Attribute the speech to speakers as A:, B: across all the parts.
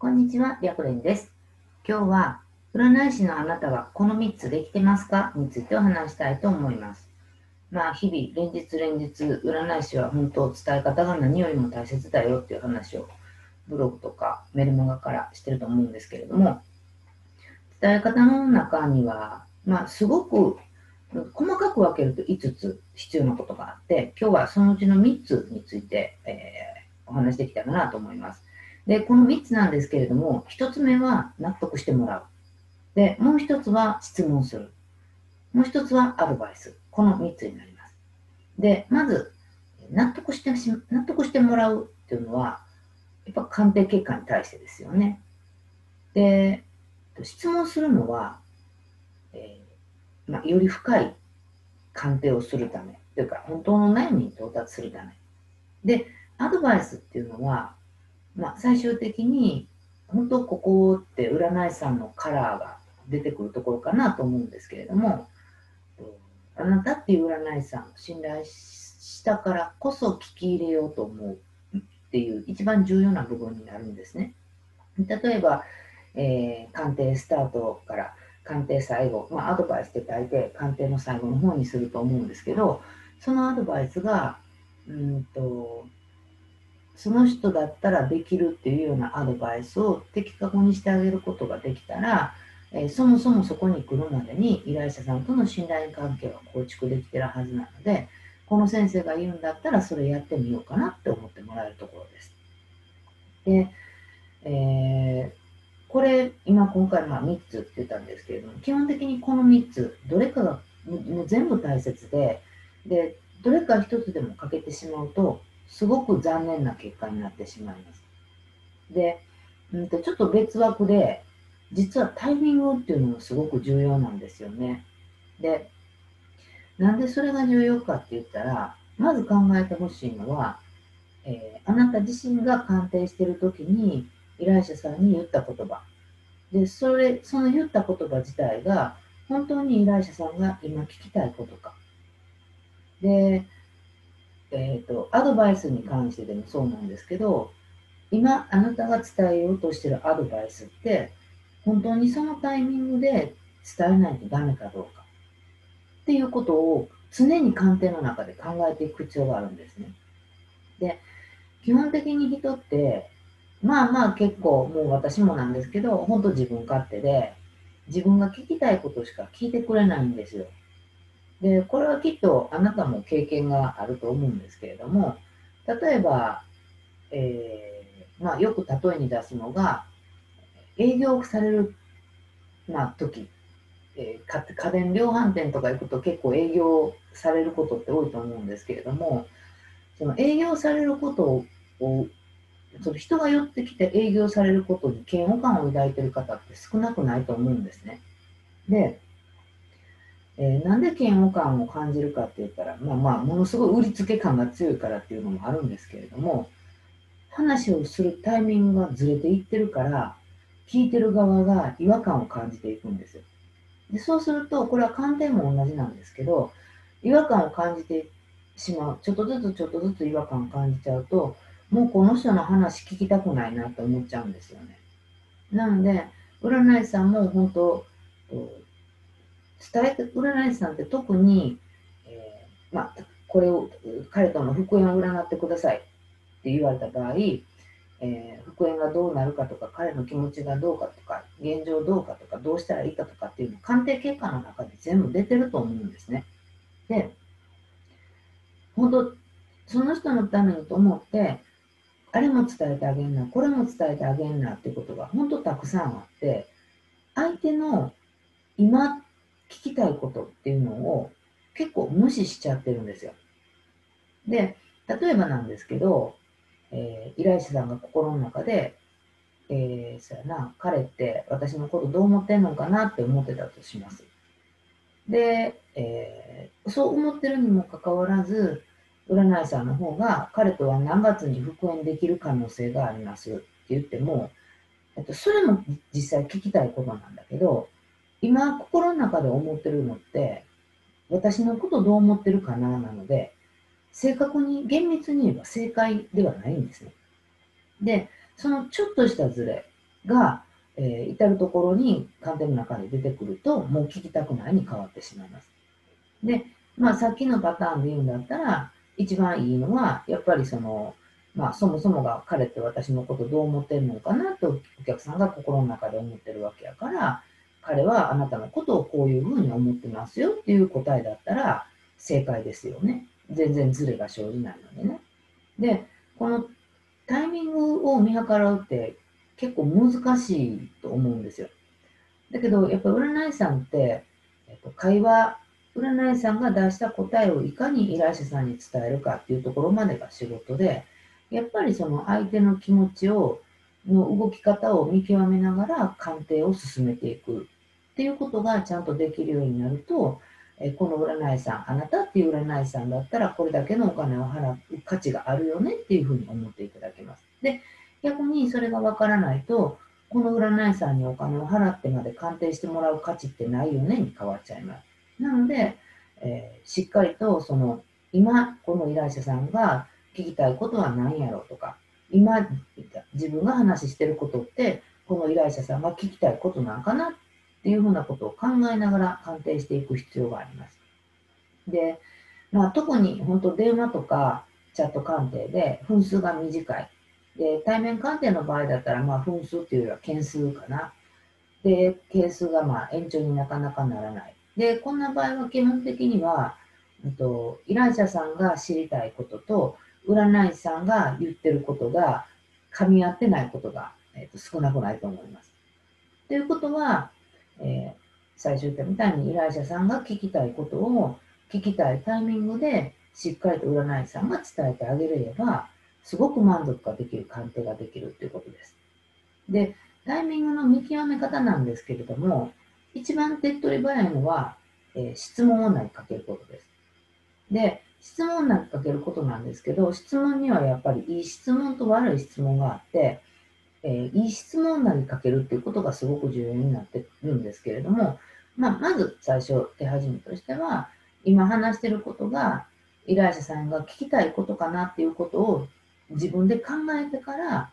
A: こんにちは、白蓮です。今日は、占い師のあなたはこの3つできてますか？についてお話したいと思います。まあ、日々、連日連日、占い師は本当、伝え方が何よりも大切だよっていう話を、ブログとかメルマガからしてると思うんですけれども、伝え方の中には、まあ、すごく細かく分けると5つ必要なことがあって、今日はそのうちの3つについて、えー、お話しできたらなと思います。で、この3つなんですけれども、1つ目は納得してもらう。で、もう1つは質問する。もう1つはアドバイス。この3つになります。で、まず、納得して、納得してもらうっていうのは、やっぱ鑑定結果に対してですよね。で、質問するのは、えー、まあ、より深い鑑定をするため、というか、本当の悩みに到達するため。で、アドバイスっていうのは、まあ、最終的に本当ここって占い師さんのカラーが出てくるところかなと思うんですけれどもあなたっていう占い師さん信頼したからこそ聞き入れようと思うっていう一番重要な部分になるんですね。例えば、えー、鑑定スタートから鑑定最後、まあ、アドバイスって書いて鑑定の最後の方にすると思うんですけどそのアドバイスがうんとその人だったらできるっていうようなアドバイスを的確にしてあげることができたら、えー、そもそもそこに来るまでに依頼者さんとの信頼関係は構築できてるはずなので、この先生が言うんだったらそれやってみようかなって思ってもらえるところです。で、えー、これ、今今回まあ3つって言ったんですけれども、基本的にこの3つ、どれかがもう全部大切で、で、どれか1つでも欠けてしまうと、すごく残念な結果になってしまいます。で、うんと、ちょっと別枠で、実はタイミングっていうのもすごく重要なんですよね。で、なんでそれが重要かって言ったら、まず考えてほしいのは、えー、あなた自身が鑑定してる時に依頼者さんに言った言葉。で、それ、その言った言葉自体が、本当に依頼者さんが今聞きたいことか。で、えーと、アドバイスに関してでもそうなんですけど今あなたが伝えようとしてるアドバイスって本当にそのタイミングで伝えないとダメかどうかっていうことを常に鑑定の中で考えていく必要があるんですね。で基本的に人ってまあまあ結構もう私もなんですけど本当自分勝手で自分が聞きたいことしか聞いてくれないんですよ。で、これはきっとあなたも経験があると思うんですけれども、例えば、えー、まあ、よく例えに出すのが、営業される、まあ、時、えー、家電量販店とか行くと結構営業されることって多いと思うんですけれども、その営業されることを、その人が寄ってきて営業されることに嫌悪感を抱いている方って少なくないと思うんですね。で、えー、なんで嫌悪感を感じるかって言ったら、まあまあ、ものすごい売りつけ感が強いからっていうのもあるんですけれども、話をするタイミングがずれていってるから、聞いてる側が違和感を感じていくんですよ。でそうすると、これは観点も同じなんですけど、違和感を感じてしまう。ちょっとずつちょっとずつ違和感を感じちゃうと、もうこの人の話聞きたくないなと思っちゃうんですよね。なので、占い師さんも本当、伝えて、占い師さんって特に、えー、まあ、これを、彼との復縁を占ってくださいって言われた場合、えー、復縁がどうなるかとか、彼の気持ちがどうかとか、現状どうかとか、どうしたらいいかとかっていうの鑑定結果の中で全部出てると思うんですね。で、本当、その人のためにと思って、あれも伝えてあげんな、これも伝えてあげんなってことが本当たくさんあって、相手の今聞きたいことっていうのを結構無視しちゃってるんですよ。で、例えばなんですけど、えー、依頼者さんが心の中で、えー、そやな、彼って私のことどう思ってんのかなって思ってたとします。で、えー、そう思ってるにもかかわらず、占い師さんの方が彼とは何月に復縁できる可能性がありますって言っても、えっと、それも実際聞きたいことなんだけど、今心の中で思ってるのって、私のことどう思ってるかななので、正確に厳密に言えば正解ではないんですね。で、そのちょっとしたズレ、が、えー、至るところに鑑定の中で出てくると、もう聞きたくないに変わってしまいます。で、まあ、さっきのパターンで言うんだったら、一番いいのは、やっぱりその、まあ、そもそもが彼って私のことどう思ってるのかなとお客さんが心の中で思ってるわけやから、彼はあなたのことをこういうふうに思ってますよっていう答えだったら正解ですよね。全然ズレが生じないのでね。で、このタイミングを見計らうって結構難しいと思うんですよ。だけど、やっぱり占い師さんって、えっと、会話、占い師さんが出した答えをいかに依頼者さんに伝えるかっていうところまでが仕事で、やっぱりその相手の気持ちを、の動き方を見極めながら鑑定を進めていくっていうことがちゃんとできるようになると、えこの占い師さん、あなたっていう占い師さんだったらこれだけのお金を払う価値があるよねっていうふうに思っていただけます。で、逆にそれがわからないと、この占い師さんにお金を払ってまで鑑定してもらう価値ってないよねに変わっちゃいます。なので、えー、しっかりとその今この依頼者さんが聞きたいことは何やろうとか、今自分が話してることって、この依頼者さんが聞きたいことなんかなっていうふうなことを考えながら鑑定していく必要があります。で、まあ、特に本当電話とかチャット鑑定で分数が短い。で、対面鑑定の場合だったら、まあ、分数っていうよりは件数かな。で、係数がまあ延長になかなかならない。で、こんな場合は基本的には、と依頼者さんが知りたいことと、占い師さんが言ってることが噛み合ってないことが、えー、と少なくないと思います。ということは、えー、最初言ったみたいに依頼者さんが聞きたいことを聞きたいタイミングでしっかりと占い師さんが伝えてあげれば、すごく満足ができる鑑定ができるということです。で、タイミングの見極め方なんですけれども、一番手っ取り早いのは、えー、質問を投げかけることです。で、質問なんかけることなんですけど、質問にはやっぱりいい質問と悪い質問があって、えー、いい質問なりかけるっていうことがすごく重要になってるんですけれども、まあ、まず最初手始めとしては、今話してることが依頼者さんが聞きたいことかなっていうことを自分で考えてから、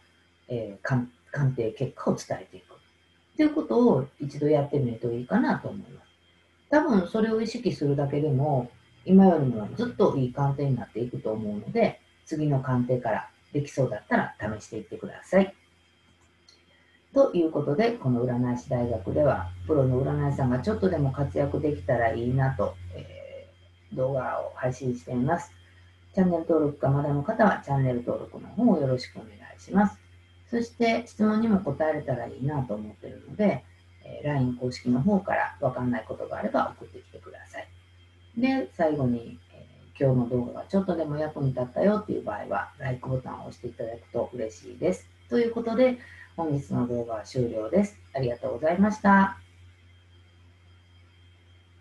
A: えー、鑑定結果を伝えていく。ということを一度やってみるといいかなと思います。多分それを意識するだけでも、今よりもずっといい鑑定になっていくと思うので、次の鑑定からできそうだったら試していってください。ということで、この占い師大学では、プロの占い師さんがちょっとでも活躍できたらいいなと、えー、動画を配信しています。チャンネル登録がまだの方はチャンネル登録の方をよろしくお願いします。そして質問にも答えれたらいいなと思っているので、え LINE 公式の方からわかんないことがあれば送ってきてください。で、最後に、えー、今日の動画がちょっとでも役に立ったよっていう場合は、LIKE ボタンを押していただくと嬉しいです。ということで、本日の動画は終了です。ありがとうございました。